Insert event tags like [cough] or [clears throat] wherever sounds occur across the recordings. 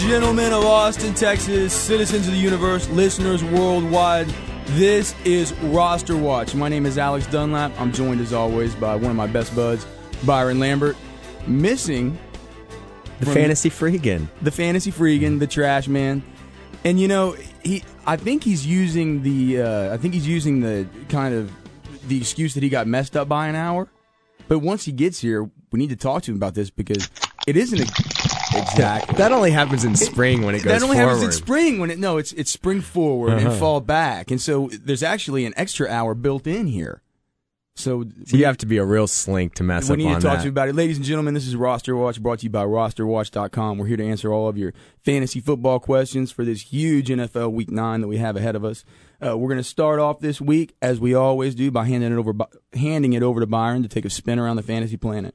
gentlemen of Austin, Texas, citizens of the universe, listeners worldwide, this is Roster Watch. My name is Alex Dunlap. I'm joined as always by one of my best buds, Byron Lambert. Missing The fantasy freegan. the fantasy freegan, the trash man. And you know, he I think he's using the uh, I think he's using the kind of the excuse that he got messed up by an hour. But once he gets here, we need to talk to him about this because it isn't a, That only happens in spring when it goes that only forward. happens in spring when it no it's it's spring forward and Uh-huh. fall back and so there's actually an extra hour built in here so, So you have to be a real slink to mess up. we up need on to talk that. to you about it ladies and gentlemen this is roster watch brought to you by rosterwatch.com we're here to answer all of your fantasy football questions for this huge nfl week 9 that we have ahead of us uh, we're going to start off this week as we always do by handing it over handing it over to byron to take a spin around the fantasy planet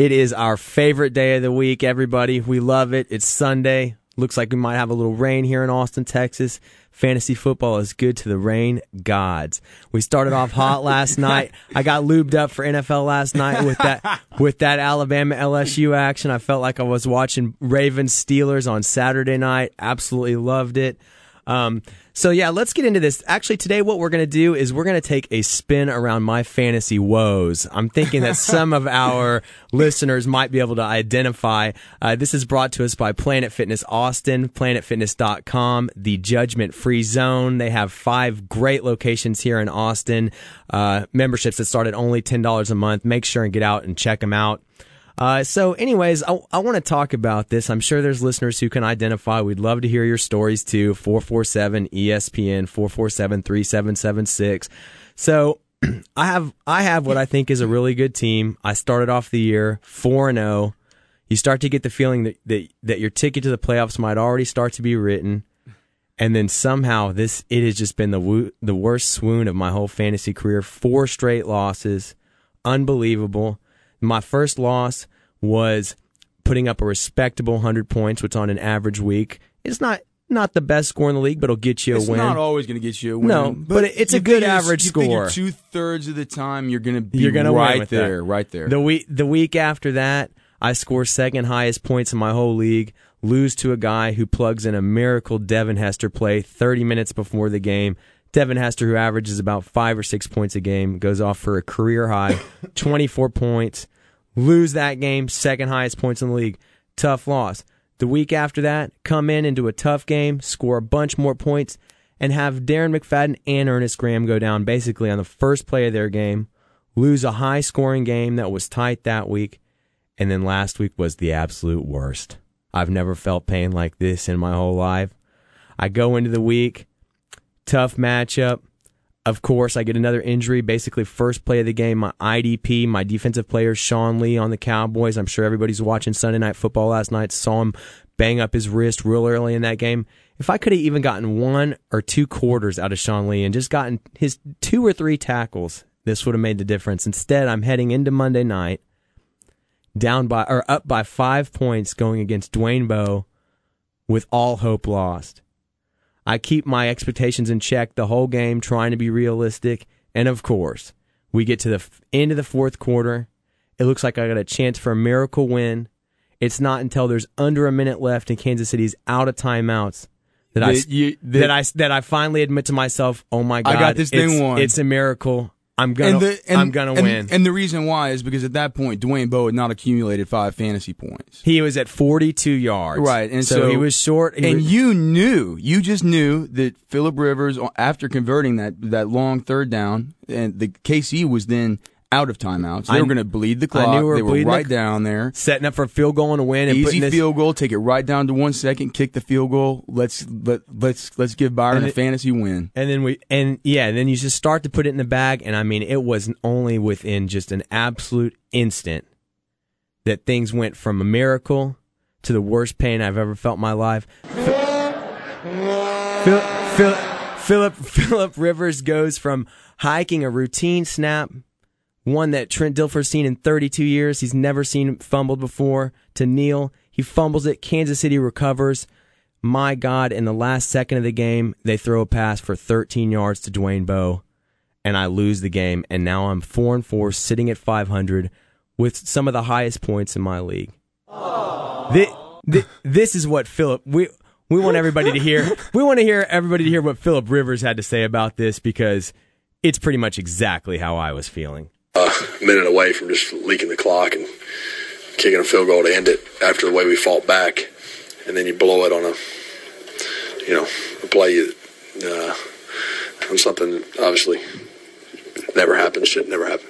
It is our favorite day of the week, everybody. We love it. It's Sunday. Looks like we might have a little rain here in Austin, Texas. Fantasy football is good to the rain gods. We started off hot last [laughs] night. I got lubed up for NFL last night with that with that Alabama LSU action. I felt like I was watching Ravens Steelers on Saturday night. Absolutely loved it. Um, so yeah, let's get into this. Actually, today what we're going to do is we're going to take a spin around my fantasy woes. I'm thinking that [laughs] some of our listeners might be able to identify. Uh, this is brought to us by Planet Fitness Austin, planetfitness.com, the judgment free zone. They have five great locations here in Austin. Uh, memberships that start at only $10 a month. Make sure and get out and check them out. Uh, so, anyways, I, I want to talk about this. I'm sure there's listeners who can identify. We'd love to hear your stories too. 447 ESPN 447 3776. So, [clears throat] I have I have what I think is a really good team. I started off the year 4 and 0. You start to get the feeling that, that that your ticket to the playoffs might already start to be written. And then somehow this it has just been the wo- the worst swoon of my whole fantasy career. Four straight losses. Unbelievable. My first loss was putting up a respectable 100 points, which on an average week is not not the best score in the league, but it'll get you it's a win. not always going to get you a win. No, but it- it's a good average you score. Two thirds of the time, you're going to be You're gonna right with that. there, right there. The week the week after that, I score second highest points in my whole league. Lose to a guy who plugs in a miracle Devin Hester play 30 minutes before the game. Devin Hester, who averages about five or six points a game, goes off for a career high [coughs] 24 points. Lose that game, second highest points in the league. Tough loss. The week after that, come in into a tough game, score a bunch more points, and have Darren McFadden and Earnest Graham go down basically on the first play of their game, lose a high scoring game that was tight that week, and then last week was the absolute worst. I've never felt pain like this in my whole life. I go into the week, tough matchup. Of course, I get another injury. Basically, first play of the game, my IDP, my defensive player, Sean Lee on the Cowboys. I'm sure everybody's watching Sunday Night Football last night, saw him bang up his wrist real early in that game. If I could have even gotten one or two quarters out of Sean Lee and just gotten his two or three tackles, this would have made the difference. Instead, I'm heading into Monday night down by or up by five points going against Dwayne Bowe with all hope lost. I keep my expectations in check the whole game, trying to be realistic. And of course, we get to the end of the fourth quarter. It looks like I got a chance for a miracle win. It's not until there's under a minute left and Kansas City's out of timeouts that, I That you- that- that I that I finally admit to myself, "Oh my god, I got this thing it's, won." It's a miracle. I'm gonna and the, and, I'm gonna and- win." And the reason why is because at that point, Dwayne Bowe had not accumulated five fantasy points. He was at 42 yards. Right, and so, so- he was short. he and was- you knew, you just knew that Philip Rivers, after converting that that long third down, and the KC was then out of timeouts. They I- were going to bleed the I clock. knew we were they were bleeding the right down there. setting up for a field goal and a win and Easy this, field goal. Take it right down to one second. Kick the field goal. Let's let let's let's give Byron And a it- fantasy win. and then we and yeah, and then you just start to put it in the bag and I mean it was only within just an absolute instant that things went from a miracle to the worst pain I've ever felt in my life. Phil, Phil, Philip [laughs] Philip Rivers goes from hiking a routine snap, one that Trent Dilfer's seen in 32 years. He's never seen fumbled before. To Neal, he fumbles it. Kansas City recovers. My God, in the last second of the game, they throw a pass for 13 yards to Dwayne Bowe, and I lose the game. And now I'm four and four, sitting at 500, with some of the highest points in my league. Thi- th- this is what Philip we we want everybody to hear. We want to hear everybody to hear what Philip Rivers had to say about this because it's pretty much exactly how I was feeling. A minute away from just leaking the clock and kicking a field goal to end it after the way we fought back, and then you blow it on a you know a play uh, on something obviously never happened, should never happen.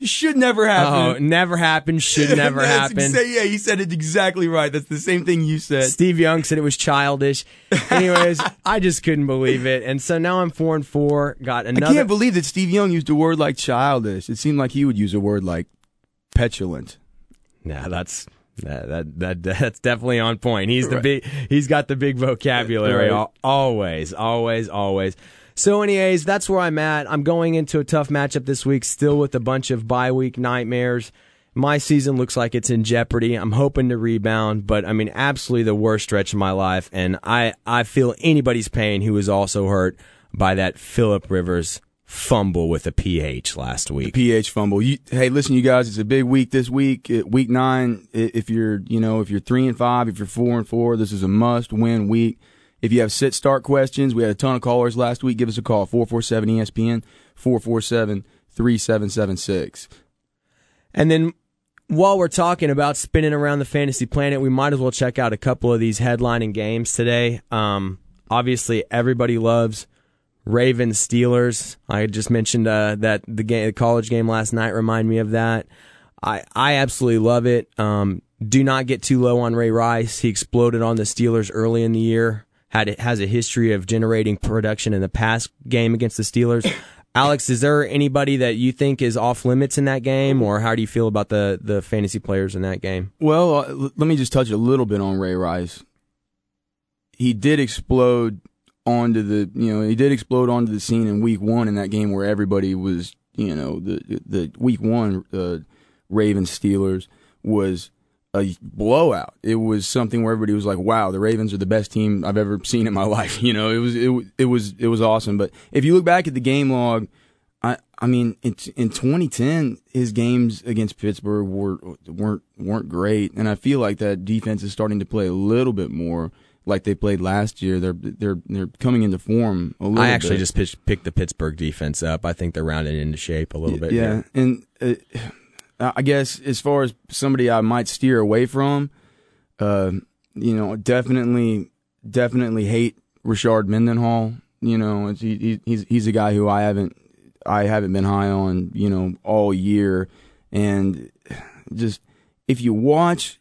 Should never happen. Oh, never happened. Should [laughs] never happen. exa- yeah, he said it exactly right. That's the same thing you said. Steve Young said it was childish. [laughs] Anyways, I just couldn't believe it, and so now I'm four and four. Got another. I can't believe that Steve Young used a word like childish. It seemed like he would use a word like petulant. Nah, that's that, that that that's definitely on point. He's the Right. big. He's got the big vocabulary. Right. al- Always, always, always. So, anyways, that's where I'm at. I'm going into a tough matchup this week, still with a bunch of bye week nightmares. My season looks like it's in jeopardy. I'm hoping to rebound, but I mean, absolutely the worst stretch of my life, and I I feel anybody's pain who was also hurt by that Philip Rivers fumble with a ph last week. PH fumble. You, hey, listen, you guys. It's a big week this week. Uh, Week nine. If you're, you know, if you're three and five, if you're four and four, this is a must-win week. If you have sit start questions, we had a ton of callers last week. Give us a call 447 ESPN 447 3776. And then while we're talking about spinning around the fantasy planet, we might as well check out a couple of these headlining games today. Um, obviously, everybody loves Ravens Steelers. I just mentioned uh, that the game, the college game last night, reminded me of that. I I absolutely love it. Um, do not get too low on Ray Rice. He exploded on the Steelers early in the year. Had it has a history of generating production in the past game against the Steelers. [coughs] Alex, is there anybody that you think is off limits in that game, or how do you feel about the the fantasy players in that game? Well, uh, let me just touch a little bit on Ray Rice. He did explode onto the, you know, he did explode onto the scene in week one in that game where everybody was, you know, the the week one uh, Ravens Steelers was a blowout. It was something where everybody was like, "Wow, the Ravens are the best team I've ever seen in my [laughs] life." You know, it was it, it was it was awesome. But if you look back at the game log, I I mean, in in 2010, his games against Pittsburgh were weren't weren't great, and I feel like that defense is starting to play a little bit more like they played last year. They're they're they're coming into form a little. I actually bit. just pitched, picked the Pittsburgh defense up. I think they're rounded into shape a little bit. Yeah, and uh, I guess as far as somebody I might steer away from, uh, you know, definitely, definitely hate Rashard Mendenhall. You know, it's, he, he- he's he's a guy who I haven't I haven't been high on. You know, all year, and just if you watch.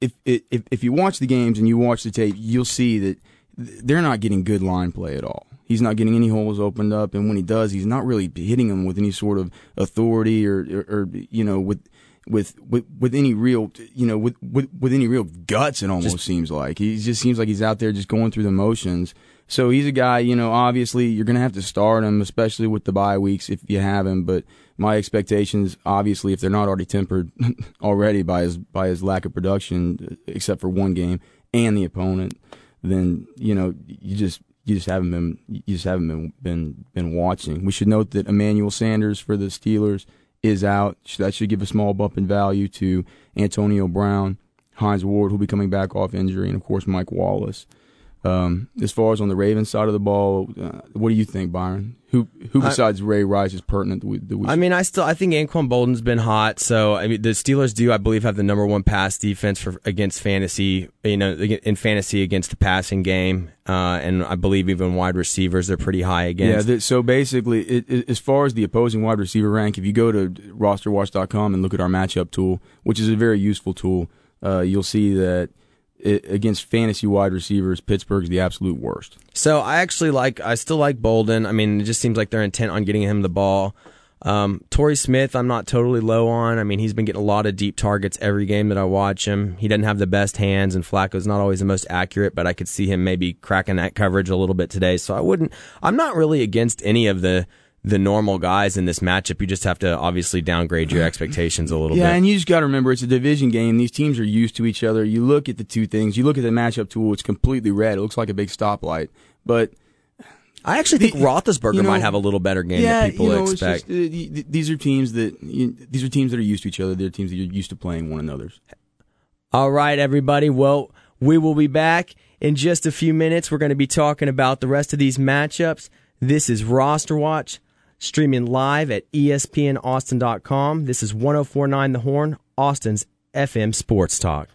If, if if you watch the games and you watch the tape, you'll see that they're not getting good line play at all. He's not getting any holes opened up, and when he does, he's not really hitting them with any sort of authority or, or, or you know, with, with with with any real, you know, with with, with any real guts. It almost seems like he just seems like he's out there just going through the motions. So he's a guy, you know, obviously you're going to have to start him, especially with the bye weeks if you have him. But my expectations, obviously, if they're not already tempered [laughs] already by his by his lack of production, except for one game and the opponent, then you know you just you just haven't been you just haven't been been been watching. We should note that Emmanuel Sanders for the Steelers is out. That should give a small bump in value to Antonio Brown, Hines Ward, who'll be coming back off injury, and of course Mike Wallace. Um, as far as on the Ravens side of the ball, uh, what do you think, Byron? Who who I- besides Ray Rice is pertinent that we, that we I mean, I still I think Anquan Boldin's been hot. So I mean, the Steelers do I believe have the number one pass defense for against fantasy. You know, in fantasy against the passing game, uh, and I believe even wide receivers they're pretty high Yeah, against. th- so basically, it, it, as far as the opposing wide receiver rank, if you go to rosterwatch.com and look at our matchup tool, which is a very useful tool, uh, you'll see that against fantasy wide receivers, Pittsburgh's the absolute worst. So I actually like I still like Boldin. I mean, it just seems like they're intent on getting him the ball. Um, Torrey Smith, I'm not totally low on. I mean, he's been getting a lot of deep targets every game that I watch him. He doesn't have the best hands, and Flacco's not always the most accurate, but I could see him maybe cracking that coverage a little bit today. So I wouldn't. I'm not really against any of the the normal guys in this matchup. You just have to obviously downgrade your expectations a little Yeah, bit. Yeah, and you just got to remember it's a division game. These teams are used to each other. You look at the two things. You look at the matchup tool; it's completely red. It looks like a big stoplight, but I actually think The- Roethlisberger you know, might have a little better game yeah, than people you know, expect. just, uh, these are teams that you, these are teams that are used to each other. They're teams that are used to playing one another's. All right, everybody. Well, we will be back in just a few minutes. We're going to be talking about the rest of these matchups. This is Roster Watch, streaming live at ESPNAustin.com. This is 1049 The Horn, Austin's FM Sports Talk.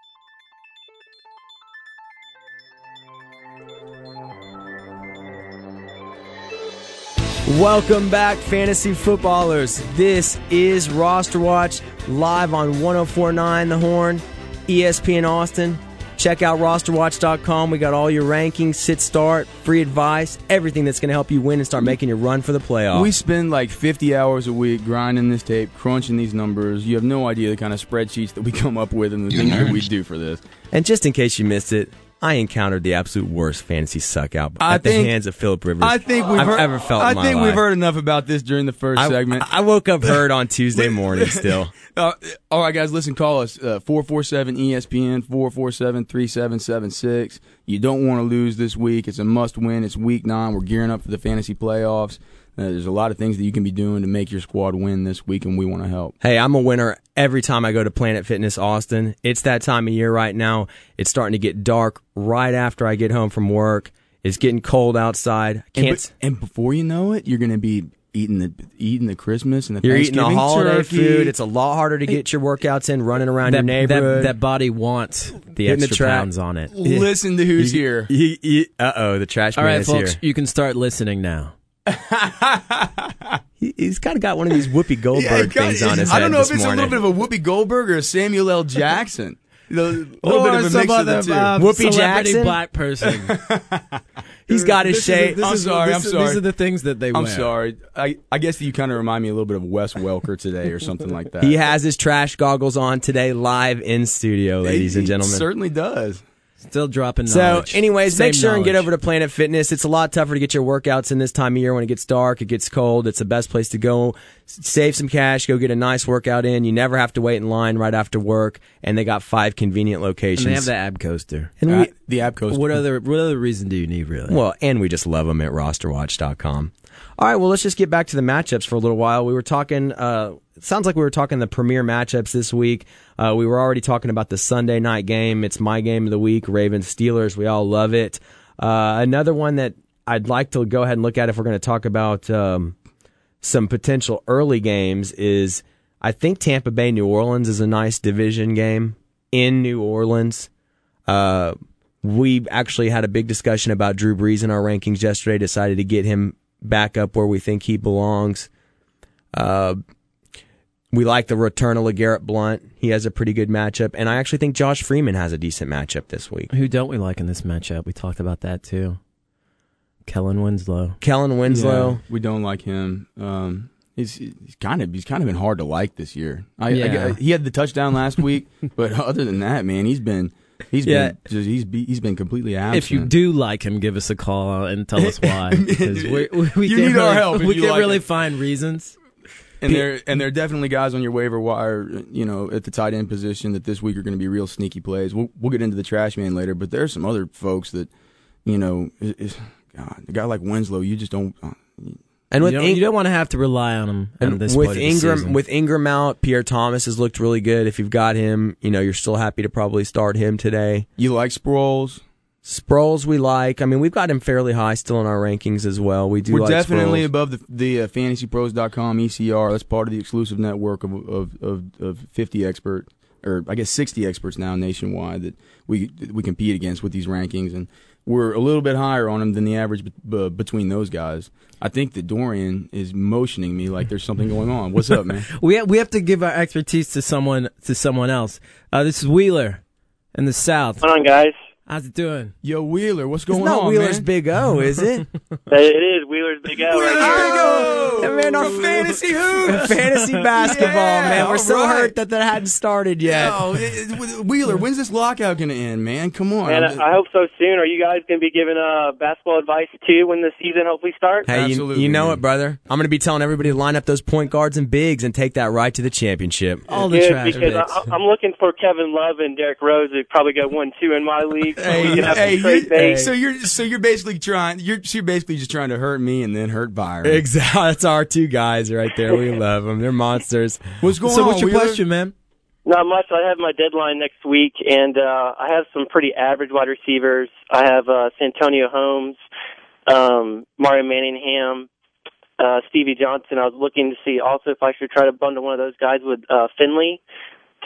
Welcome back, fantasy footballers. This is Roster Watch live on 1049 The Horn, ESPN Austin. Check out rosterwatch.com. We got all your rankings, sit start, free advice, everything that's going to help you win and start making your run for the playoffs. We spend like 50 hours a week grinding this tape, crunching these numbers. You have no idea the kind of spreadsheets that we come up with and the things that we do for this. and just in case you missed it, I encountered the absolute worst fantasy suck out I at the hands of Philip Rivers I think we've I've heard, ever felt. I think life. we've heard enough about this during the first I, segment. I woke up [laughs] hurt on Tuesday morning [laughs] still. Uh, all right, guys, listen, call us uh, 447 ESPN 447 3776. You don't want to lose this week. It's a must win. It's week nine. We're gearing up for the fantasy playoffs. Uh, there's a lot of things that you can be doing to make your squad win this week, and we want to help. Hey, I'm a winner every time I go to Planet Fitness Austin. It's that time of year right now. It's starting to get dark right after I get home from work. It's getting cold outside. I And, can't. be- and before you know it, you're going to be eating the eating the Christmas and the you're eating the holiday turkey. food. It's a lot harder to get your workouts in running around your that, neighborhood. that, that body wants the Hitting the extra pounds on it. Listen to who's here. uh oh, the trash All man right, is folks, here. you can start listening now. [laughs] He, he's kind of got one of these Whoopi Goldberg Yeah, it kinda- things on his head. I don't know this if it's morning. a little bit of a Whoopi Goldberg or a Samuel L. [laughs] Jackson. You a little Or bit of a some mix other of the two. uh, Whoopi Jackson? black person. [laughs] he's got his This is- shade. I'm is- sorry, this I'm is- sorry. These are the things that they I'm wear. sorry. I, I guess you kind of remind me a little bit of Wes Welker today or something like that. He has his trash goggles on today, live in studio, ladies and He gentlemen. certainly does. Still dropping So, anyways, Same make sure and get over to Planet Fitness. It's a lot tougher to get your workouts in this time of year when it gets dark, it gets cold. It's the best place to go. Save some cash, go get a nice workout in. You never have to wait in line right after work, and they got five convenient locations. And they have the ab coaster. And Uh, we, the app goes. What other what other reason do you need really? well, and we just love them at rosterwatch.com. All right, well, let's just get back to the matchups for a little while. We were talking, uh, sounds like we were talking the premier matchups this week. Uh, we were already talking about the Sunday night game. It's my game of the week, Ravens Steelers. We all love it. Uh, another one that I'd like to go ahead and look at if we're going to talk about um, some potential early games is I think Tampa Bay New Orleans is a nice division game in New Orleans. Uh, we actually had a big discussion about Drew Brees in our rankings yesterday. Decided to get him back up where we think he belongs. Uh, we like the return of LeGarrette Blunt. He has a pretty good matchup, and I actually think Josh Freeman has a decent matchup this week. Who don't we like in this matchup? We talked about that too. Kellen Winslow. Kellen Winslow. Yeah, we don't like him. Um, he's he's kind of he's kind of been hard to like this year. I, I- Yeah. he had the touchdown last week, [laughs] but other than that, man, he's been he's Yeah. been just, he's be, he's been completely absent. If you do like him, give us a call and tell us why. [laughs] Because we, we, we You can't need our really, help We can't like really find reasons. and there and there are definitely guys on your waiver wire, you know, at the tight end position that this week are going to be real sneaky plays. We'll we'll get into the trash man later, but there's some other folks that, you know, is, is, God, a guy like Winslow, you just don't. Uh, And with you, don't, In- you don't want to have to rely on him. on and this with point of the Ingram, with Ingram out, Pierre Thomas has looked really good. If you've got him, you know you're still happy to probably start him today. you like Sproles? Sproles we like. I mean, we've got him fairly high still in our rankings as well. We do. We're like definitely Sproles. above the the uh, fantasypros.com ECR. That's part of the exclusive network of of of, of 50 expert or I guess 60 experts now nationwide that we we compete against with these rankings and we're a little bit higher on him than the average b- b- between those guys. I think that Dorian is motioning me like there's something going on. What's up, man? [laughs] we have, we have to give our expertise to someone to someone else. Uh, this is Wheeler in the South. What's going on, guys? How's it doing? Yo, Wheeler, what's It's going not on, Wheeler's man? Big O, is it? [laughs] It is Wheeler's Big L right here. Yeah, man, our fantasy hoops. [laughs] fantasy basketball, Yeah, man. We're so right. hurt that that hadn't started yet. Yo, it- it- Wheeler, when's this lockout going to end, man? Come on. Man, I I hope so soon. Are you guys going to be giving uh, basketball advice too when the season hopefully starts? Hey, you, Absolutely, you know man. it, brother. I'm going to be telling everybody to line up those point guards and bigs and take that right to the championship. All the Good, trash because picks. I, I'm looking for Kevin Love and Derrick Rose to probably go one two in my league. So we Hey, hey, you- bait. so you're so you're basically trying you're so you're basically just trying to hurt me and then hurt Byron. Exactly. [laughs] That's our two guys right there. We [laughs] love them. They're monsters. What's going so on? what's your Wheeler? question, man? Not much. I have my deadline next week, and uh, I have some pretty average wide receivers. I have uh, Santonio Holmes, um, Mario Manningham, uh, Stevie Johnson. I was looking to see also if I should try to bundle one of those guys with uh, Finley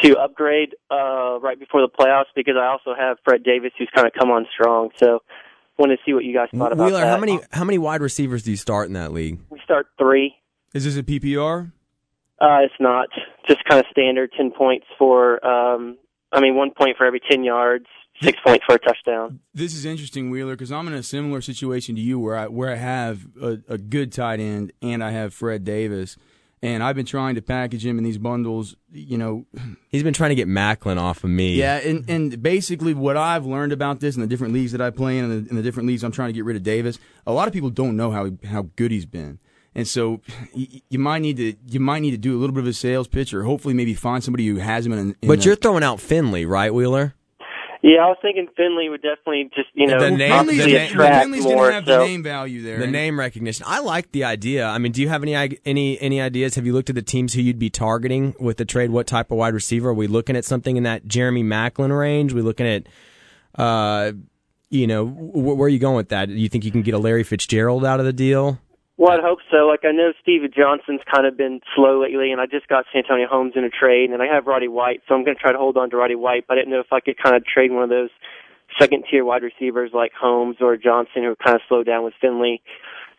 to upgrade uh, right before the playoffs because I also have Fred Davis who's kind of come on strong. So want to see what you guys thought about Wheeler, that. how many how many wide receivers do you start in that league? We start three. Is this a PPR? Uh, it's not just kind of standard ten points for. Um, I mean, one point for every ten yards, six points for a touchdown. This is interesting, Wheeler, because I'm in a similar situation to you, where I where I have a, a good tight end and I have Fred Davis, and I've been trying to package him in these bundles. You know, [clears throat] He's been trying to get Maclin off of me. yeah, and and basically what I've learned about this in the different leagues that I play in, and the, in the different leagues I'm trying to get rid of Davis. A lot of people don't know how how good he's been. And so [sighs] you, you might need to you might need to do a little bit of a sales pitch, or hopefully maybe find somebody who has him in. in But a- you're throwing out Finley, right, Wheeler? Yeah, I was thinking Finley would definitely just you know The name- obviously the name- attract Finley's more. gonna have so the name value there. The And- name recognition. I like the idea. I mean, do you have any any any ideas? Have you looked at the teams who you'd be targeting with the trade? What type of wide receiver? Are we looking at something in that Jeremy Maclin range? Are we looking at, uh, you know, wh- where are you going with that? Do you think you can get a Larry Fitzgerald out of the deal? Well, I'd hope so. Like I know Steve Johnson's kind of been slow lately, and I just got Santonio Holmes in a trade, and I have Roddy White, so I'm going to try to hold on to Roddy White. But I didn't know if I could kind of trade one of those second tier wide receivers like Holmes or Johnson, who kind of slowed down with Finley,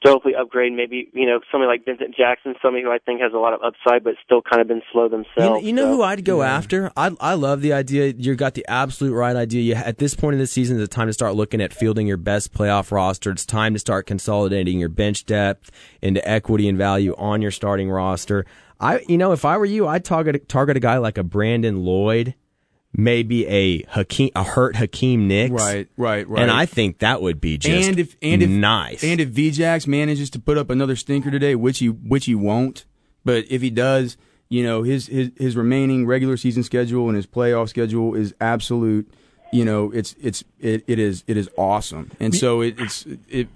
to hopefully upgrade. Maybe you know somebody like Vincent Jackson, somebody who I think has a lot of upside, but still kind of been slow themselves. you know so. who I'd go after? I I love the idea. You've got the absolute right idea. You, at this point in the season, it's time to start looking at fielding your best playoff roster. It's time to start consolidating your bench depth into equity and value on your starting roster. I, you know, if I were you, I'd target target a guy like a Brandon Lloyd, maybe a Hakeem, a hurt Hakeem Nicks, Right, right, right. And I think that would be just and if and if nice. and if VJax manages to put up another stinker today, which he which he won't, but if he does, you know his his his remaining regular season schedule and his playoff schedule is absolute. You know, it's it's it, it is it is awesome, and so it, it's it.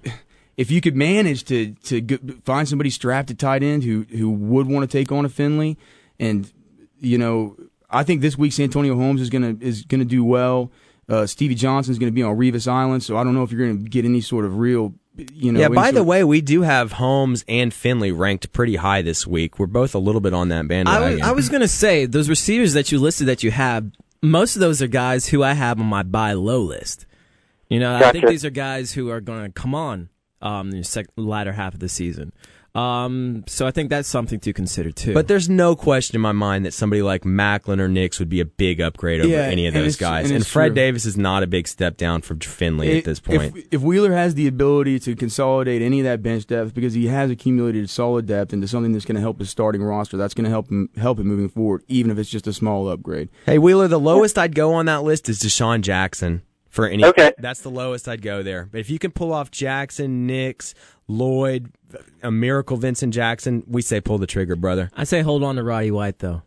If you could manage to to find somebody strapped at tight end who who would want to take on a Finley, and you know, I think this week Santonio Holmes is gonna is gonna do well. Uh, Stevie Johnson is going to be on Revis Island, so I don't know if you're going to get any sort of real, you know. yeah. By the way, we do have Holmes and Finley ranked pretty high this week. We're both a little bit on that I bandwagon. was, I was going to say those receivers that you listed that you have, most of those are guys who I have on my buy low list. You know, I think these are guys who are going to come on um, in the sec- latter half of the season. Um, so I think that's something to consider too. But there's no question in my mind that somebody like Maclin or Nicks would be a big upgrade over Yeah, any of those it's- guys. and And, Fred true. Davis is not a big step down from Finley at this point. If, if Wheeler has the ability to consolidate any of that bench depth because he has accumulated solid depth into something that's going to help his starting roster, that's going to help him help him moving forward, even if it's just a small upgrade. hey Wheeler, the lowest I'd go on that list is DeSean Jackson for any. Okay. that's the lowest I'd go there. But if you can pull off Jackson, Nicks, Lloyd, a miracle Vincent Jackson, we say pull the trigger, brother. I say hold on to Roddy White though.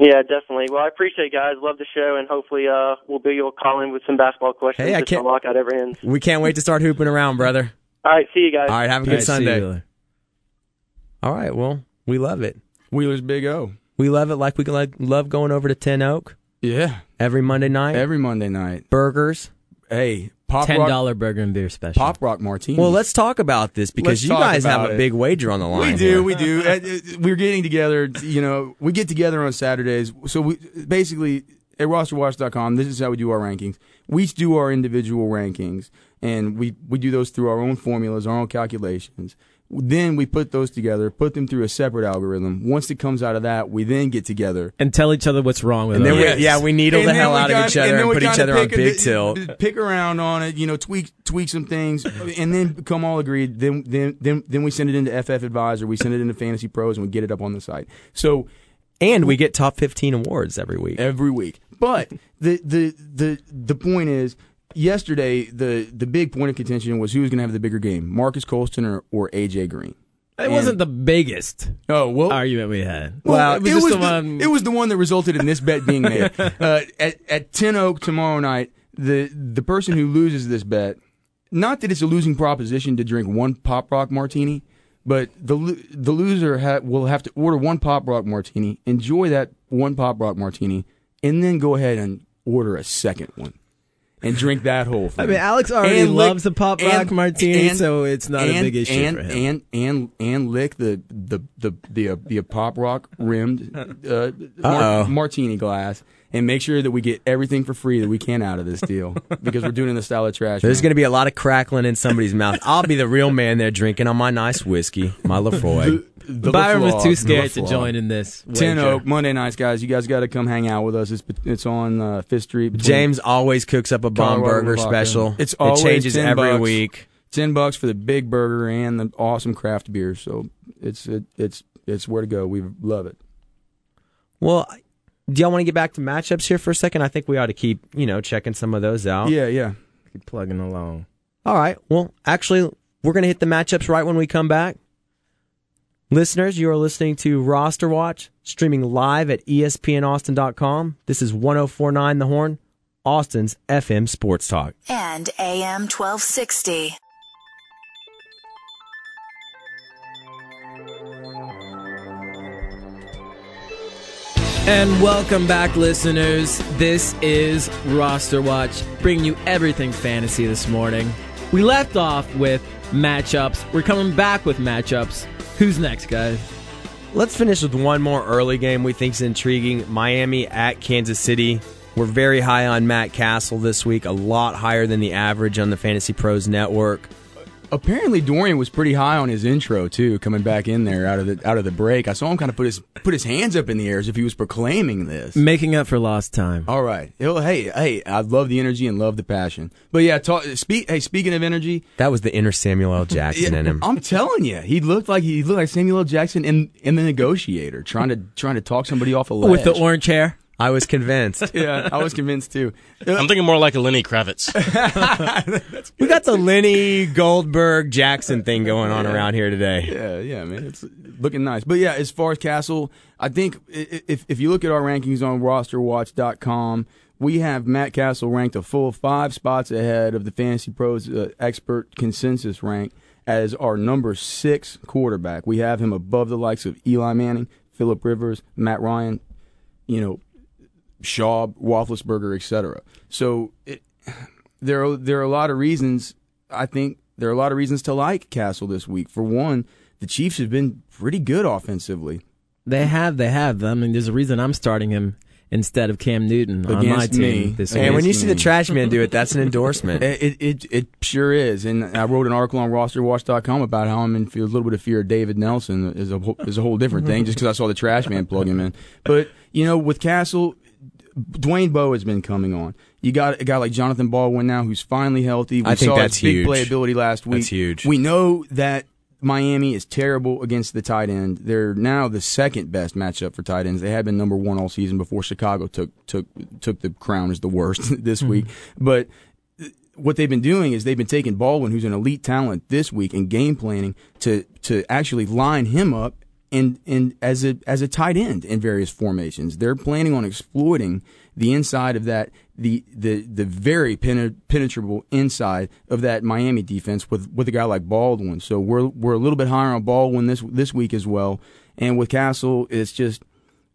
Yeah, definitely. Well, I appreciate it, guys. Love the show, and hopefully, uh, we'll be able to call in with some basketball questions. Hey, I can't- lock out every ends. We can't wait to start hooping around, brother. All right, see you guys. All right, have a good right, Sunday. All right, well, we love it. Wheeler's Big O. We love it like we like, love going over to Ten Oak Yeah, every Monday night. every Monday night. burgers. Hey, pop ten dollar burger and beer special. pop rock martini. Well, let's talk about this because Let's you guys have a it. big wager on the line. We do, here. we do. [laughs] Uh, We're getting together. You know, we get together on Saturdays. So we basically at rosterwatch.com. This is how we do our rankings. We each do our individual rankings, and we we do those through our own formulas, our own calculations. Then we put those together, put them through a separate algorithm. Once it comes out of that, we then get together. and tell each other what's wrong with And then us. we- Yes. yeah, we needle And the hell out of kinda- each other then and put each other on pick a- big tilt. Pick around on it, you know, tweak tweak some things, [laughs] and then become all agreed. Then then then then we send it into FF Advisor. We send it into Fantasy Pros, and we get it up on the site. So and we get top 15 awards every week. every week. But the the the the point is, yesterday the the big point of contention was who was going to have the bigger game, Marques Colston or, or AJ Green. It wasn't the biggest Oh well. argument we had. Well, it was it, was the the, one. it was the one that resulted in this bet being made. [laughs] uh, at at Ten Oak tomorrow night, the the person who loses this bet, not that it's a losing proposition to drink one pop rock martini, but the the loser ha- will have to order one pop rock martini, enjoy that one pop rock martini, and then go ahead and order a second one and drink that whole thing. I mean, Alex already And lick- loves the pop rock and- martini, and- so it's not a big issue and, for him. And and and lick the the the the, uh, the pop rock rimmed uh, mar- martini glass. And make sure that we get everything for free that we can out of this deal [laughs] because we're doing it in the style of trash. There's going to be a lot of crackling in somebody's mouth. I'll be the real man there drinking on my nice whiskey, my Laphroaig. The Byron was too scared to join in this. Ten wager. Oak Monday nights, guys. You guys got to come hang out with us. It's it's on uh, Fifth Street. James always cooks up a bomb Colorado burger special. It's it changes 10 every bucks. week. ten bucks for the big burger and the awesome craft beer. So it's it, it's it's where to go. We love it. Well, do y'all want to get back to matchups here for a second? I think we ought to keep, you know, checking some of those out. Yeah, yeah. Keep plugging along. All right. Well, actually, we're going to hit the matchups right when we come back. Listeners, you are listening to Roster Watch, streaming live at ESPNAustin.com. This is 1049 The Horn, Austin's FM Sports Talk. and AM 1260. And welcome back, listeners. This is Roster Watch, bringing you everything fantasy this morning. We left off with matchups. We're coming back with matchups. Who's next, guys? Let's finish with one more early game we think is intriguing. Miami at Kansas City. We're very high on Matt Cassel this week, a lot higher than the average on the Fantasy Pros network. Apparently Dorian was pretty high on his intro too, coming back in there out of the out of the break. I saw him kind of put his put his hands up in the air as if he was proclaiming this. Making up for lost time. All right. He'll- Hey, hey, I love the energy and love the passion. But yeah, talk, speak. Hey, speaking of energy, That was the inner Samuel L. [laughs] Jackson in him. I'm telling you, he looked like he looked like Samuel L. Jackson in in the Negotiator, trying to trying to talk somebody off a ledge. With the orange hair. I was convinced. [laughs] yeah, I was convinced too. I'm thinking more like a Lenny Kravitz. [laughs] We got the Lenny Goldberg Jackson thing going on around here today. Yeah, yeah, man, it's looking nice. But yeah, as far as Cassel, I think i- i- if if you look at our rankings on RosterWatch.com, we have Matt Cassel ranked a full five spots ahead of the Fantasy Pros uh, expert consensus rank as our number six quarterback. We have him above the likes of Eli Manning, Philip Rivers, Matt Ryan, you know, Schaub, Wafflesberger, etc. So it, there are there are a lot of reasons. I think there are a lot of reasons to like Cassel this week. For one, the Chiefs have been pretty good offensively They have, they have. I mean, there's a reason I'm starting him instead of Cam Newton on my team me. this And And when you see the trash man do it, that's an [laughs] endorsement. It, it it it sure is, and I wrote an article on RosterWatch.com about how I'm in fear, a little bit of fear of David Nelson is a is a whole different thing, [laughs] just because I saw the trash man plug him in. But you know, with Cassel, Dwayne Bowe has been coming on. You got a guy like Jonathan Baldwin now, who's finally healthy. We I think saw that's his big huge. playability last week. That's huge. We know that Miami is terrible against the tight end. They're now the second best matchup for tight ends. They had been number one all season before Chicago took took took the crown as the worst [laughs] this week. Mm-hmm. But what they've been doing is they've been taking Baldwin, who's an elite talent, this week and game planning to to actually line him up and and as a as a tight end in various formations. They're planning on exploiting the inside of that the the the very penetrable inside of that Miami defense with with a guy like Baldwin. So we're we're a little bit higher on Baldwin this this week as well. And with Cassel, it's just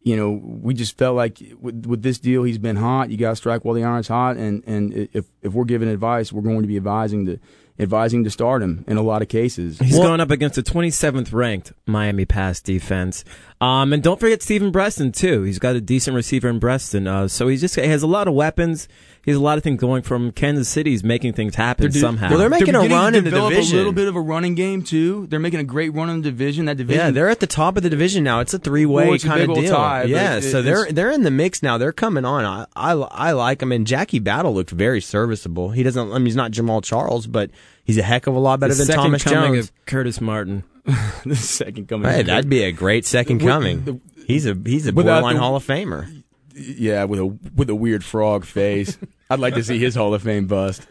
you know, we just felt like with, with this deal, he's been hot. You got to strike while the iron's hot, and and if if we're giving advice, we're going to be advising to advising to start him in a lot of cases. He's going up against the 27th ranked Miami pass defense. Um, and don't forget Stephen Breaston too. He's got a decent receiver in Breaston. Uh, so he's just he has a lot of weapons. He has a lot of things going from Kansas City's making things happen They're do- somehow. Well, they're making a run to in the develop division. A little bit of a running game too. They're making a great run in the division. That division, Yeah, they're at the top of the division now. It's a three-way Well, it's a kind big of old deal. tie, yeah, it- so it's- they're they're in the mix now. They're coming on. I, I I like them. And Jackie Battle looked very serviceable. He doesn't. I mean, he's not Jamaal Charles, but he's a heck of a lot better the than second Thomas coming Jones. of Curtis Martin. [laughs] the second coming. Hey, that'd be a great second coming. the- he's a he's a borderline the- Hall of Famer. yeah, with a with a weird frog face. [laughs] I'd like to see his Hall of Fame bust.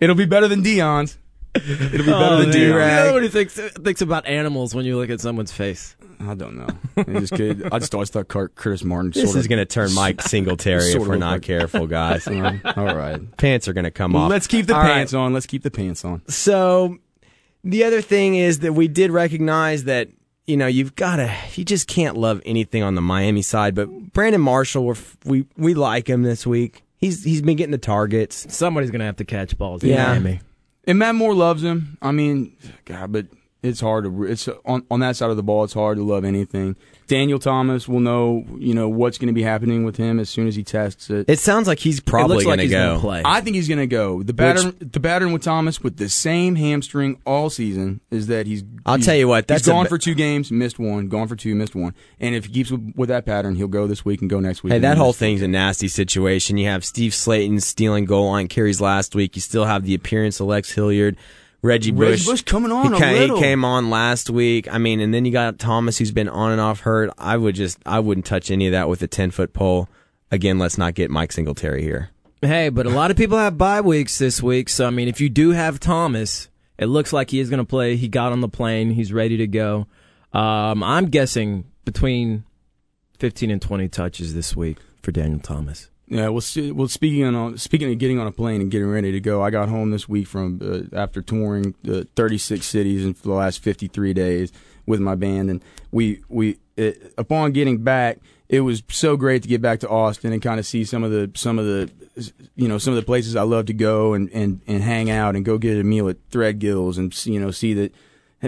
It'll be better than Deion's. It'll be better Oh, than man. Deion's. Nobody thinks thinks about animals when you look at someone's face. I don't know. I just kid. I just always thought Curt- Curtis Martin. Sort of This sort is of, going to turn Mike Singletary sort if of we're look not like- careful, guys. Um, [laughs] all right. Pants are going to come off. Let's keep the All right. pants on. Let's keep the pants on. So the other thing is that we did recognize that you know, you've got to, you just can't love anything on the Miami side. But Brandon Marshall, we're, we we like him this week. He's he's been getting the targets. Somebody's gonna have to catch balls. in Yeah. Miami. And Matt Moore loves him. I mean, God, but it's hard to. It's on on that side of the ball. It's hard to love anything. Daniel Thomas will know, you know, what's going to be happening with him as soon as he tests it. It sounds like he's probably going like to he's go. gonna play. I think he's going to go. The pattern, the pattern with Thomas with the same hamstring all season is that he's. I'll he's- tell you what, that's he's gone for two games, missed one. Gone for two, missed one. And if he keeps with, with that pattern, he'll go this week and go next week. Hey, and that whole thing's a nasty situation. You have Steve Slaton stealing goal line carries last week. You still have the appearance of Lex Hilliard, Reggie Bush. Reggie Bush coming on he a ca- he came on last week. I mean, and then you got Thomas, who's been on and off hurt. I would just, I wouldn't touch any of that with a ten foot pole. Again, let's not get Mike Singletary here. Hey, but a lot of people have bye weeks this week, so I mean, if you do have Thomas, it looks like he is going to play. He got on the plane. He's ready to go. Um, I'm guessing between 15 and 20 touches this week for Daniel Thomas. Yeah, well, well. Speaking on speaking of getting on a plane and getting ready to go, I got home this week from uh, after touring uh, 36 cities in the last 53 days with my band, and we we it, upon getting back, it was so great to get back to Austin and kind of see some of the some of the you know some of the places I love to go and and and hang out and go get a meal at Threadgill's and you know see that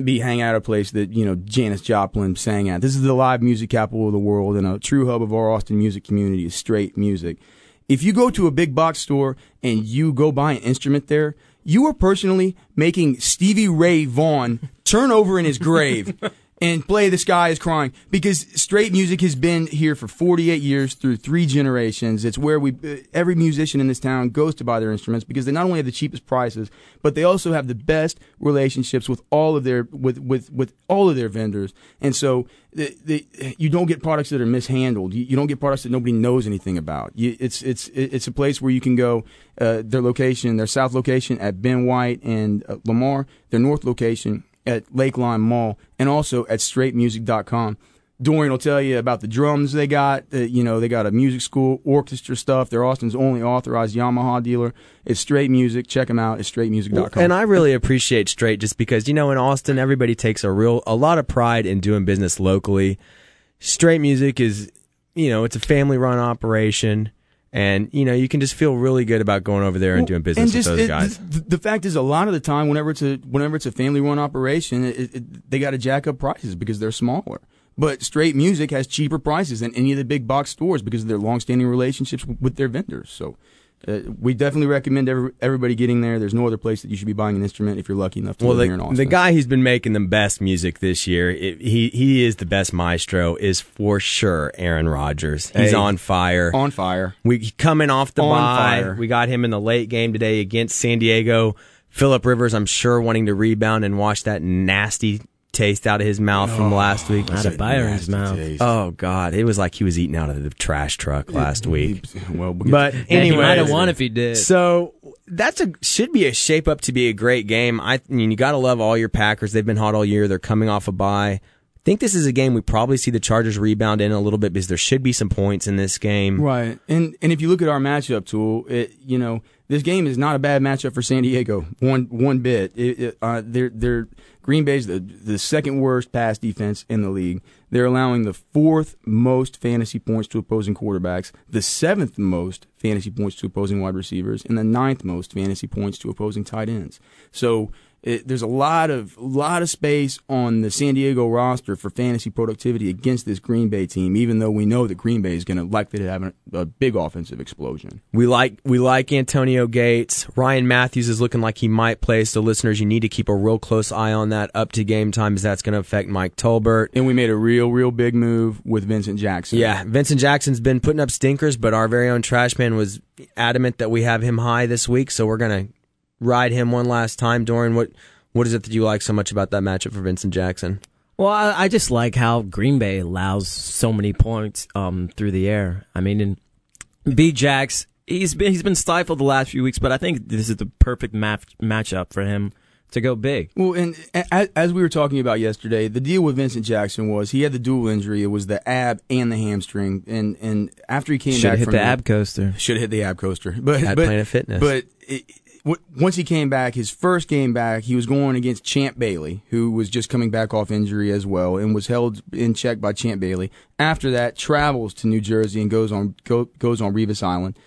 be hang out a place that you know Janis Joplin sang at. This is the live music capital of the world, and a true hub of our Austin music community is Strait Music. If you go to a big box store and you go buy an instrument there, you are personally making Stevie Ray Vaughan turn over in his grave [laughs] and play "The Sky Is Crying" because Strait Music has been here for 48 years through three generations. It's where we uh, every musician in this town goes to buy their instruments because they not only have the cheapest prices, but they also have the best relationships with all of their with with with all of their vendors. And so the, the, you don't get products that are mishandled. You, you don't get products that nobody knows anything about. You, it's it's it's a place where you can go. Uh, their location, their south location at Ben White and uh, Lamar, their north location at Lakeline Mall, and also at straitmusic.com. Dorian will tell you about the drums they got. Uh, you know, they got a music school, orchestra stuff. They're Austin's only authorized Yamaha dealer. It's Strait Music. Check them out at straitmusic.com. And I really appreciate Strait just because you know in Austin everybody takes a real a lot of pride in doing business locally. Strait Music is you know it's a family run operation, and you know you can just feel really good about going over there and Well, doing business and just, with those it- guys. The, the fact is, a lot of the time, whenever it's a whenever it's a family run operation, it, it, they got to jack up prices because they're smaller. But Strait Music has cheaper prices than any of the big box stores because of their long-standing relationships with their vendors. So. Uh, we definitely recommend every, everybody getting there. There's no other place that you should be buying an instrument if you're lucky enough to Well, live here in the, Austin. the guy who's been making the best music this year, it, he he is the best maestro, is for sure Aaron Rodgers. He's Hey. on fire. on fire. We coming off the On bye. fire. We got him in the late game today against San Diego. Philip Rivers, I'm sure, wanting to rebound and watch that nasty taste out of his mouth from last week. Out of Byron's mouth. taste. Oh God, it was like he was eating out of the trash truck last week. [laughs] Well, we'll But to- Yeah, he might have anyways, won if he did. So that's a should be a shape up to be a great game. I, I mean, you got to love all your Packers. They've been hot all year. They're coming off a bye. I think this is a game we probably see the Chargers rebound in a little bit because there should be some points in this game. Right, and and if you look at our matchup tool, it you know this game is not a bad matchup for San Diego one one bit. It, it, uh, they're they're Green Bay's the the second worst pass defense in the league. They're allowing the fourth most fantasy points to opposing quarterbacks, the seventh most fantasy points to opposing wide receivers, and the ninth most fantasy points to opposing tight ends. So it, there's a lot of lot of space on the San Diego roster for fantasy productivity against this Green Bay team. Even though we know that Green Bay is going to likely to have a, a big offensive explosion. We like we like Antonio Gates. Ryan Mathews is looking like he might play. So listeners, you need to keep a real close eye on that up to game time, as that's going to affect Mike Tolbert. And we made a real, real big move with Vincent Jackson. Yeah, Vincent Jackson's been putting up stinkers, but our very own Trashman was adamant that we have him high this week, so we're gonna ride him one last time. Dorian, what what is it that you like so much about that matchup for Vincent Jackson? Well, I, I just like how Green Bay allows so many points um, through the air. I mean, and B. Jax, he's been he's been stifled the last few weeks, but I think this is the perfect match matchup for him to go big. Well, and as, as we were talking about yesterday, the deal with Vincent Jackson was he had the dual injury. It was the ab and the hamstring, and and after he came Should back have hit from the ab coaster. should have hit the ab coaster, but At but, Planet Fitness. But it, w- once he came back, his first game back, he was going against Champ Bailey, who was just coming back off injury as well, and was held in check by Champ Bailey. After that, travels to New Jersey and goes on go, goes on Revis Island.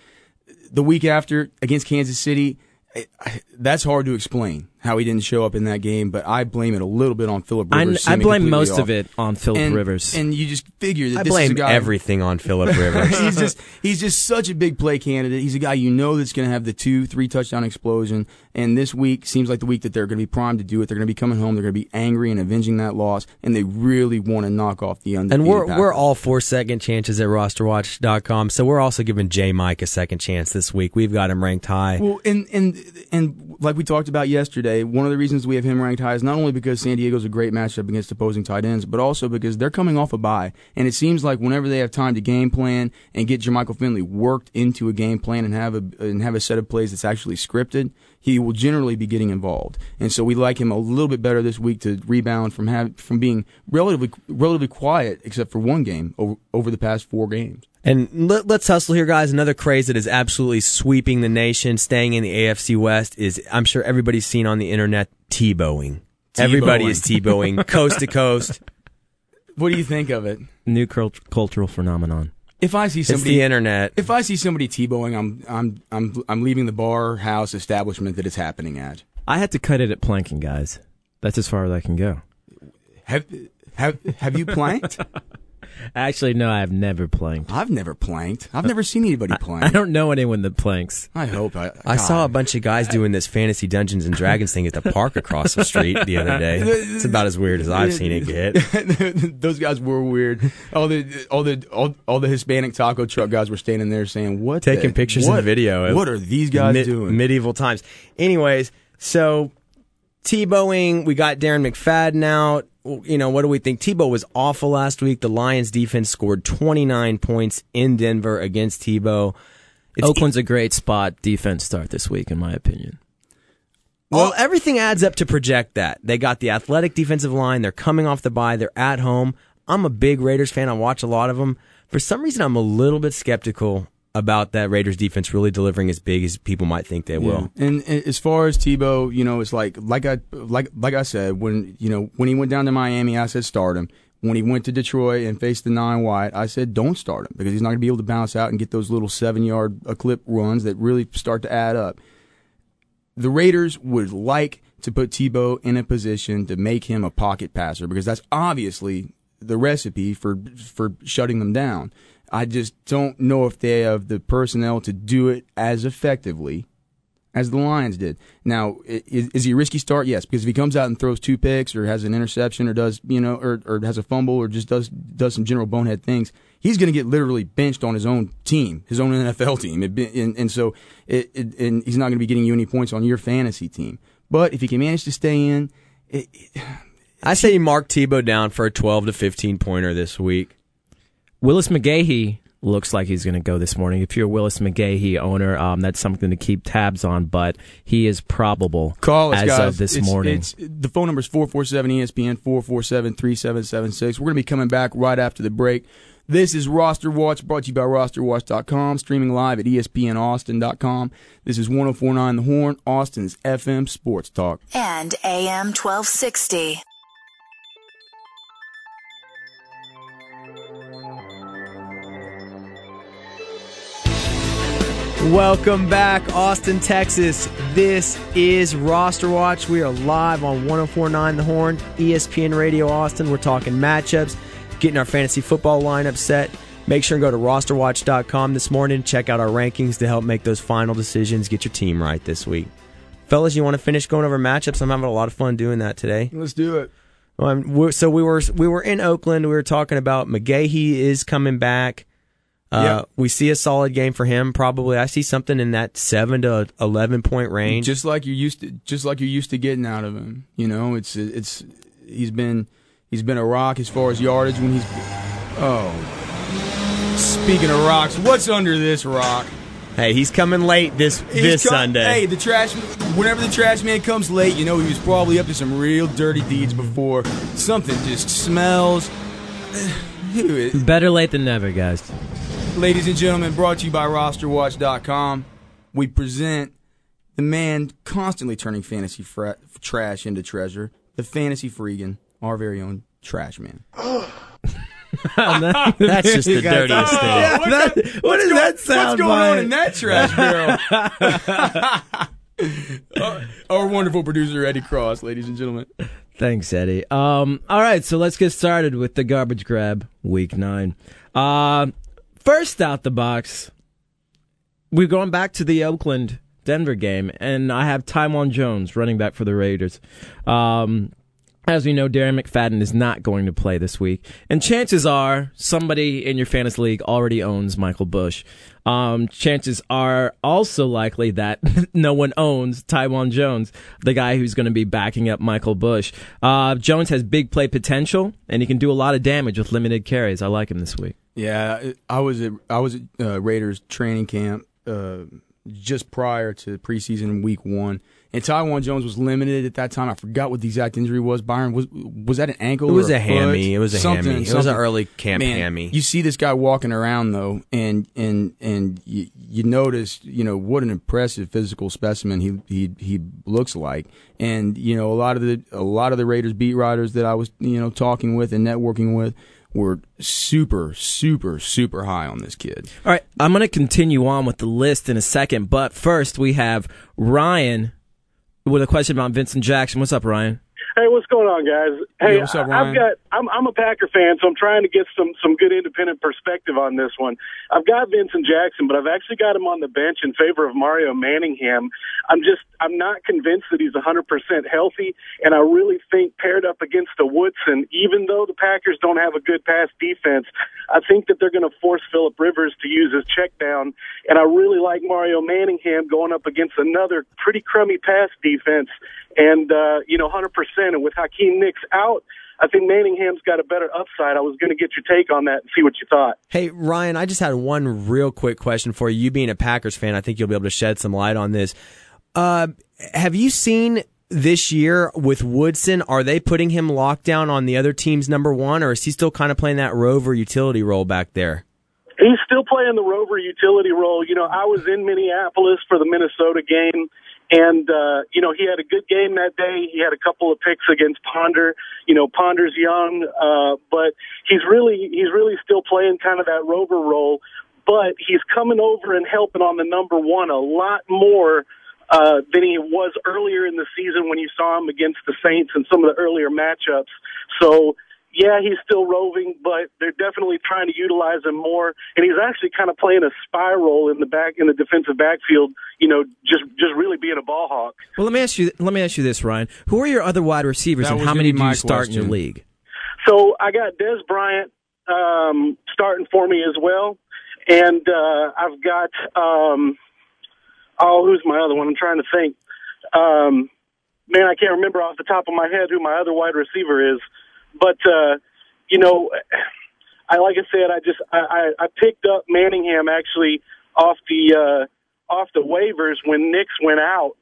The week after against Kansas City, I, I, that's hard to explain how he didn't show up in that game, but I blame it a little bit on Philip Rivers. I blame most off. of it on Philip Rivers. and you just figure that I this is a blame guy everything on Philip [laughs] Rivers. he's just he's just such a big play candidate. He's a guy you know that's going to have the two, three touchdown explosion. And this week seems like the week that they're going to be primed to do it. They're going to be coming home. They're going to be angry and avenging that loss, and they really want to knock off the undefeated. And we're Packers. we're all for second chances at rosterwatch.com. So we're also giving J Mike a second chance this week. We've got him ranked high. Well, and and and like we talked about yesterday, one of the reasons we have him ranked high is not only because San Diego's a great matchup against opposing tight ends, but also because they're coming off a bye, and it seems like whenever they have time to game plan and get Jermichael Finley worked into a game plan and have a and have a set of plays that's actually scripted, he will generally be getting involved. And so we like him a little bit better this week to rebound from have, from being relatively relatively quiet, except for one game over, over the past four games. And let, let's hustle here, guys. Another craze that is absolutely sweeping the nation, staying in the AFC West, is I'm sure everybody's seen on the internet Tebowing. Everybody is Tebowing [laughs] coast to coast. What do you think of it? New cult- cultural phenomenon. If I see It's somebody the internet. If I see somebody Tebowing, I'm I'm I'm I'm leaving the bar house establishment that it's happening at. I had to cut it at planking, guys. That's as far as I can go. Have have have you planked? [laughs] Actually, no, I have never planked. I've never planked. I've never seen anybody plank. I don't know anyone that planks. I hope I. I saw a bunch of guys doing this fantasy Dungeons and Dragons thing at the park across the street the other day. It's about as weird as I've seen it get. [laughs] Those guys were weird. All the all the all, all the Hispanic taco truck guys were standing there saying, "What?" Taking the- pictures what, and video. What are these guys Mid- doing? Medieval times. Anyways, so Tebowing, we got Darren McFadden out. You know, what do we think? Tebow was awful last week. The Lions defense scored 29 points in Denver against Tebow. It's Oakland's a great spot defense start this week, in my opinion. Well, everything adds up to project that. They got the athletic defensive line. They're coming off the bye. They're at home. I'm a big Raiders fan. I watch a lot of them. For some reason, I'm a little bit skeptical about that Raiders defense really delivering as big as people might think they will. Yeah. And, and as far as Tebow, you know, it's like like I like like I said when you know when he went down to Miami, I said start him. When he went to Detroit and faced the nine wide, I said don't start him because he's not going to be able to bounce out and get those little seven yard clip runs that really start to add up. The Raiders would like to put Tebow in a position to make him a pocket passer because that's obviously the recipe for for shutting them down. I just don't know if they have the personnel to do it as effectively as the Lions did. Now, is, is he a risky start? Yes, because if he comes out and throws two picks or has an interception or does you know or, or has a fumble or just does does some general bonehead things, he's going to get literally benched on his own team, his own [laughs] NFL team, It and, and so it, it, and he's not going to be getting you any points on your fantasy team. But if he can manage to stay in, I say mark Tebow down for a 12 to 15 pointer this week. Willis McGahee looks like he's going to go this morning. If you're a Willis McGahee owner, um, that's something to keep tabs on, but he is probable Call us, as guys. of this It's- morning. It's, the phone number is 447 ESPN 447 3776. We're going to be coming back right after the break. This is Roster Watch, brought to you by RosterWatch.com, streaming live at ESPNAustin.com. This is 1049 The Horn, Austin's FM Sports Talk. and AM 1260. Welcome back, Austin, Texas. This is Roster Watch. We are live on 1049 The Horn, ESPN Radio Austin. We're talking matchups, getting our fantasy football lineup set. Make sure and go to rosterwatch.com this morning. Check out our rankings to help make those final decisions. Get your team right this week. Fellas, you want to finish going over matchups? I'm having a lot of fun doing that today. Let's do it. Um, so we were we were in Oakland. We were talking about McGahee is coming back. Uh, Yeah. We see a solid game for him. Probably, I see something in that seven to eleven point range. Just like you're used to, just like you're used to getting out of him. You know, it's it's he's been he's been a rock as far as yardage when he's. Oh, speaking of rocks, what's under this rock? hey, he's coming late this He's this co- Sunday. Hey, the trash. Whenever the trash man comes late, you know he was probably up to some real dirty deeds before. Something just smells. [sighs] Better late than never, guys. Ladies and gentlemen, brought to you by RosterWatch.com. We present the man constantly turning fantasy fra- trash into treasure, the fantasy freegan, our very own Trash Man. [sighs] [laughs] That's just the dirtiest thing. Yeah, What what, that- what does that sound What's going on like? in that trash barrel? [laughs] [laughs] our, our wonderful producer Eddie Cross, ladies and gentlemen. Thanks, Eddie. Um, all right, so let's get started with the garbage grab, week nine. Uh, first out the box, we're going back to the Oakland Denver game, and I have Taiwan Jones, running back for the Raiders. Um, as we know, Darren McFadden is not going to play this week, and chances are somebody in your fantasy league already owns Michael Bush. Um, chances are also likely that [laughs] no one owns Taiwan Jones, the guy who's going to be backing up Michael Bush. Uh, Jones has big play potential, and he can do a lot of damage with limited carries. I like him this week. Yeah, I was at I was at uh, Raiders training camp uh, just prior to preseason week one, and Taiwan Jones was limited at that time. I forgot what the exact injury was. Byron was was that an ankle? It was or a hammy. It was a Something, hammy. It was an early camp Man, hammy. You see this guy walking around though, and and and you, you notice, you know, what an impressive physical specimen he he he looks like. And you know, a lot of the a lot of the Raiders beat writers that I was you know talking with and networking with were super super super high on this kid. All right, I'm going to continue on with the list in a second, but first we have Ryan with a question about Vincent Jackson. What's up, Ryan? Hey, what's going on, guys? Hey, what's up? I've got. I'm, I'm a Packer fan, so I'm trying to get some some good independent perspective on this one. I've got Vincent Jackson, but I've actually got him on the bench in favor of Mario Manningham. I'm just. I'm not convinced that he's 100 percent healthy, and I really think paired up against the Woodson, even though the Packers don't have a good pass defense, I think that they're going to force Philip Rivers to use his check down, and I really like Mario Manningham going up against another pretty crummy pass defense and uh, you know, 100%. And with Hakeem Nicks out, I think Manningham's got a better upside. I was going to get your take on that and see what you thought. Hey, Ryan, I just had one real quick question for you. You being a Packers fan, I think you'll be able to shed some light on this. Uh, have you seen this year with Woodson? Are they putting him locked down on the other team's number one, or is he still kind of playing that rover utility role back there? He's still playing the rover utility role. You know, I was in Minneapolis for the Minnesota game, and uh, you know he had a good game that day. He had a couple of picks against Ponder. You know, Ponder's young, uh, but he's really he's really still playing kind of that rover role. But he's coming over and helping on the number one a lot more uh, than he was earlier in the season when you saw him against the Saints and some of the earlier matchups. So yeah, he's still roving, but they're definitely trying to utilize him more. And he's actually kind of playing a spy role in the back in the defensive backfield. You know, just just really being a ball hawk. Well, let me ask you. Let me ask you this, Ryan. Who are your other wide receivers, That and how many do you my start in your league? So I got Dez Bryant um, starting for me as well, and uh, I've got um, oh, who's my other one? I'm trying to think. Um, man, I can't remember off the top of my head who my other wide receiver is, but uh, you know, I like I said, I just I, I, I picked up Manningham actually off the uh, off the waivers when Nicks went out.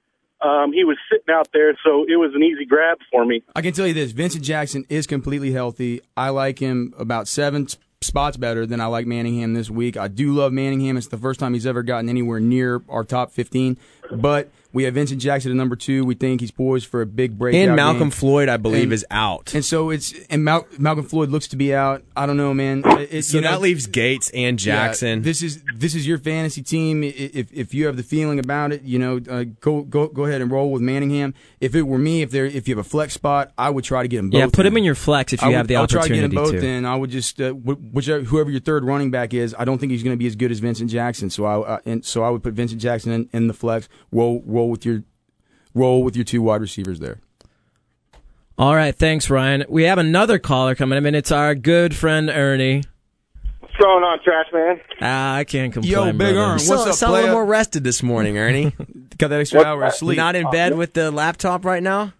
Um, he was sitting out there, so it was an easy grab for me. I can tell you this: Vincent Jackson is completely healthy. I like him about seven spots better than I like Manningham this week. I do love Manningham. It's the first time he's ever gotten anywhere near our top fifteen. But we have Vincent Jackson at number two. We think he's poised for a big break. And Malcolm game. Floyd, I believe, And- is out. And so it's and Mal- Malcolm Floyd looks to be out. I don't know, man. It, so you know, that leaves Gates and yeah, Jackson. this is this is your fantasy team. If if you have the feeling about it, you know, uh, go go go ahead and roll with Manningham. If it were me, if there if you have a flex spot, I would try to get them both. Yeah, put him in in your flex if you I have would- the I'll try to get them both to. in. I would just uh, whichever whoever your third running back is. I don't think he's going to be as good as Vincent Jackson. So I uh, and so I would put Vincent Jackson in, in the flex. Roll roll with your roll with your two wide receivers there. All right, thanks, Ryan. We have another caller coming in, and it's our good friend Ernie. What's going on, Trash Man? Ah, I can't complain. Yo, Big brother. Ern, You sound, what's up, sound a little more rested this morning, Ernie. [laughs] Got that extra What- hour of sleep. Not in bed with the laptop right now?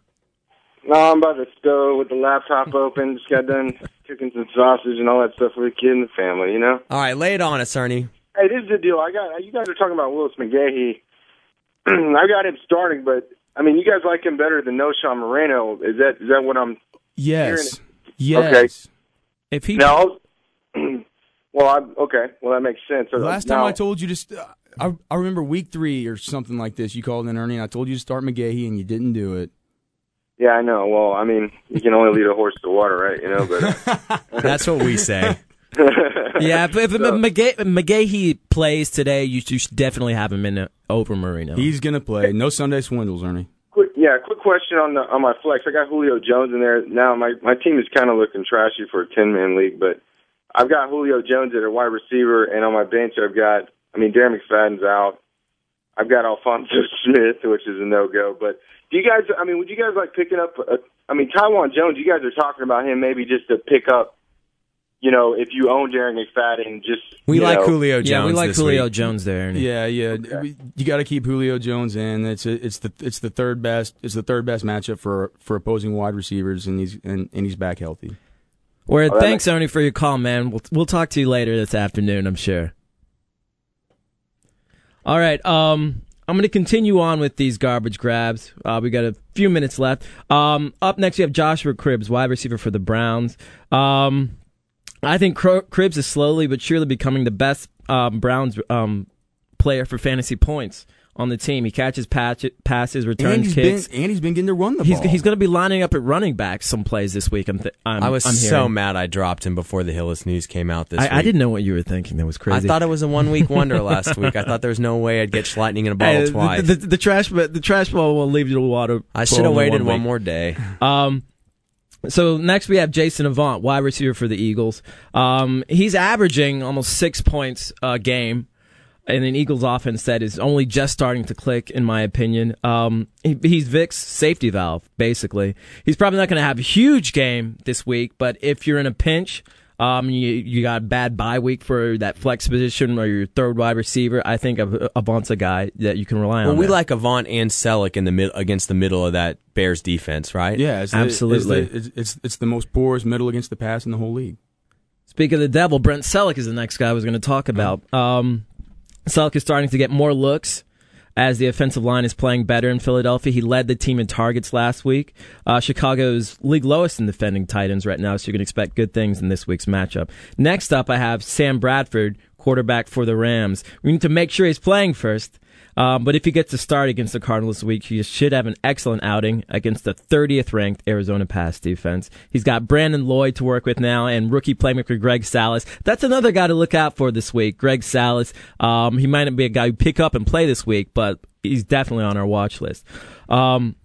No, I'm by the stove with the laptop open. Just got done cooking some sausage and all that stuff for the kid and the family, you know? All right, lay it on us, Ernie. Hey, this is the deal. I got you guys are talking about Willis McGahee. [clears throat] I got him starting, but I mean, you guys like him better than Knowshon Moreno. Is that is that what I'm? yes, Hearing yes. If he No. [clears throat] well, I'm, okay. Well, that makes sense. So Last time now- I told you to, st- I, I remember week three or something like this. You called in Ernie, and I told you to start McGahee, and you didn't do it. Yeah, I know. Well, I mean, you can only lead a horse to water, right? You know, but [laughs] [laughs] That's what we say. [laughs] yeah, but if So- McGahee, McGahee plays today, you, you should definitely have him in uh, over Moreno. He's gonna play. No Sunday swindles, Ernie. quick, yeah, quick question on the on my flex. I got Julio Jones in there now. My my team is kind of looking trashy for a ten man league, but I've got Julio Jones at a wide receiver, and on my bench I've got. I mean, Darren McFadden's out. I've got Alfonso [laughs] Smith, which is a no go. But do you guys? I mean, would you guys like picking up? A, I mean, Taiwan Jones. You guys are talking about him maybe just to pick up. You know, if you own Darren McFadden, just We you like know, Julio Jones. yeah, we like this Julio week. Jones there. Ernie. Yeah, yeah. We- You got to keep Julio Jones in. It's a, it's the it's the third best. It's the third best matchup for for opposing wide receivers, and he's and, and he's back healthy. Well, that thanks, Ernie, for your call, man. We'll we'll talk to you later this afternoon, I'm sure. All right, um, I'm going to continue on with these garbage grabs. Uh, we got a few minutes left. Um, up next, we have Joshua Cribbs, wide receiver for the Browns. Um, I think Cro- Cribbs is slowly but surely becoming the best um, Browns um, player for fantasy points on the team. He catches patch- passes, returns he's kicks. been and he's been getting to run the He's ball. he's going to be lining up at running back some plays this week. I'm th- I'm, I was I'm so mad I dropped him before the Hillis news came out this week. I, I didn't know what you were thinking. That was crazy. I thought it was a one week [laughs] wonder last week. I thought there was no way I'd get lightning in a bottle Hey, twice. The, the, the trash, but the trash ball will leave you to water. I should have waited one week. more day. Um, so next we have Jason Avant, wide receiver for the Eagles. Um, he's averaging almost six points a game. And an Eagles offense that is only just starting to click, in my opinion. Um, he, he's Vick's safety valve, basically. He's probably not going to have a huge game this week, but if you're in a pinch, um, you you got a bad bye week for that flex position or your third wide receiver, I think Av- Avant's a guy that you can rely Well, on. we there. like Avant and Celek in the mid- against the middle of that Bears defense, right? yeah, it's the- Absolutely. it's, the, it's, it's it's the most porous middle against the pass in the whole league. Speak of the devil, Brent Celek is the next guy I was going to talk about. Um, Celek is starting to get more looks as the offensive line is playing better in Philadelphia. He led the team in targets last week. Uh, Chicago's league lowest in defending tight ends right now, so you can expect good things in this week's matchup. Next up, I have Sam Bradford, quarterback for the Rams. We need to make sure he's playing first. Um, but if he gets to start against the Cardinals this week, he should have an excellent outing against the 30th ranked Arizona pass defense. He's got Brandon Lloyd to work with now and rookie playmaker Greg Salas. That's another guy to look out for this week. Greg Salas. Um, he might not be a guy you pick up and play this week, but he's definitely on our watch list. Um,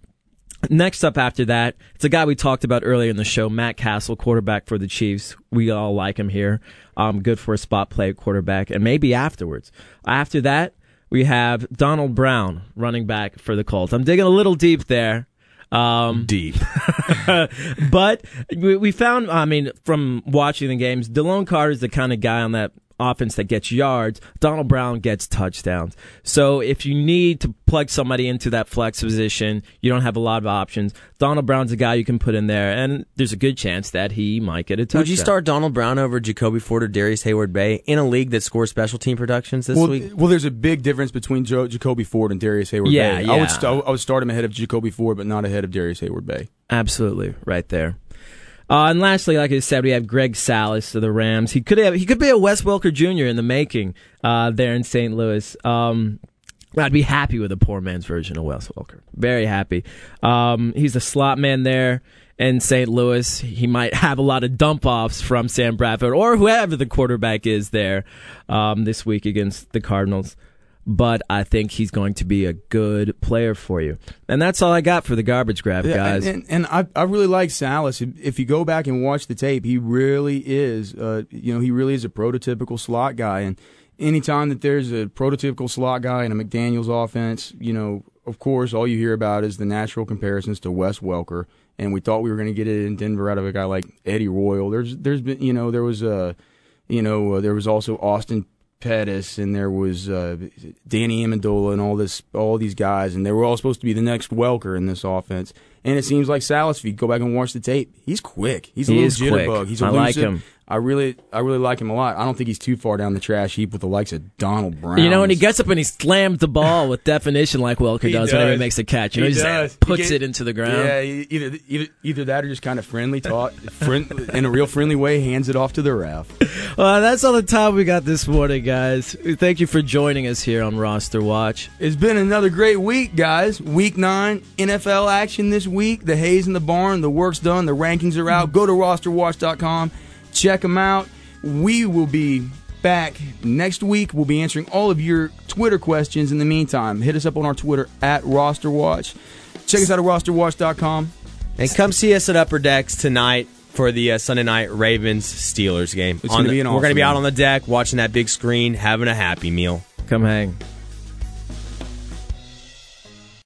Next up after that, it's a guy we talked about earlier in the show, Matt Cassel, quarterback for the Chiefs. We all like him here. Um, good for a spot play quarterback, and maybe afterwards. After that, we have Donald Brown, running back for the Colts. I'm digging a little deep there. Um, Deep. [laughs] but we, we found, I mean, from watching the games, DeLone Carter is the kind of guy on that offense that gets yards. Donald Brown gets touchdowns. So if you need to plug somebody into that flex position, you don't have a lot of options. Donald Brown's a guy you can put in there, and there's a good chance that he might get a touchdown. Would you start Donald Brown over Jacoby Ford or Darrius Heyward-Bey in a league that scores special team productions this well, week? well, there's a big difference between Joe, Jacoby Ford and Darius Hayward. Yeah, Bay. yeah. I would st- I would start him ahead of Jacoby Ford, but not ahead of Darrius Heyward-Bey. Absolutely, right there. Uh, and lastly, like I said, we have Greg Salas of the Rams. He could have, he could be a Wes Welker Jr. in the making uh, there in St. Louis. Um, I'd be happy with a poor man's version of Wes Welker. Very happy. Um, he's a slot man there in St. Louis. He might have a lot of dump offs from Sam Bradford or whoever the quarterback is there um, this week against the Cardinals. But I think he's going to be a good player for you. And that's all I got for the garbage grab, Yeah, guys. And, and I, I really like Salas. If, if you go back and watch the tape, he really is, uh, you know, he really is a prototypical slot guy. And anytime that there's a prototypical slot guy in a McDaniels' offense, you know, of course, all you hear about is the natural comparisons to Wes Welker. And we thought we were going to get it in Denver out of a guy like Eddie Royal. There's, there's been, you know, there was a, you know, uh, there was also Austin Pettis and there was uh, Danny Amendola and all this, all these guys, and they were all supposed to be the next Welker in this offense. And it seems like Salas, if you go back and watch the tape, he's quick. He's a He little is quick. jitterbug. He's I like him. I really, I really like him a lot. I don't think he's too far down the trash heap with the likes of Donald Brown. You know, when he gets up and he slams the ball with definition like Welker [laughs] He does, whenever he makes a catch. You know, He he, just does. puts He it into the ground. Yeah, either either either that or just kind of friendly talk, friend, [laughs] in a real friendly way, hands it off to the ref. [laughs] Well, that's all the time we got this morning, guys. Thank you for joining us here on Roster Watch. It's been another great week, guys. Week nine NFL action this week. The hay's in the barn. The work's done. The rankings are out. Go to rosterwatch.com. Check them out. We will be back next week. We'll be answering all of your Twitter questions. In the meantime, hit us up on our Twitter at rosterwatch. Check us out at rosterwatch.com. And come see us at Upper Decks tonight for the uh, Sunday night Ravens Steelers game. It's On gonna the- be an we're going to be out on the deck watching that big screen, having a happy meal. Come hang.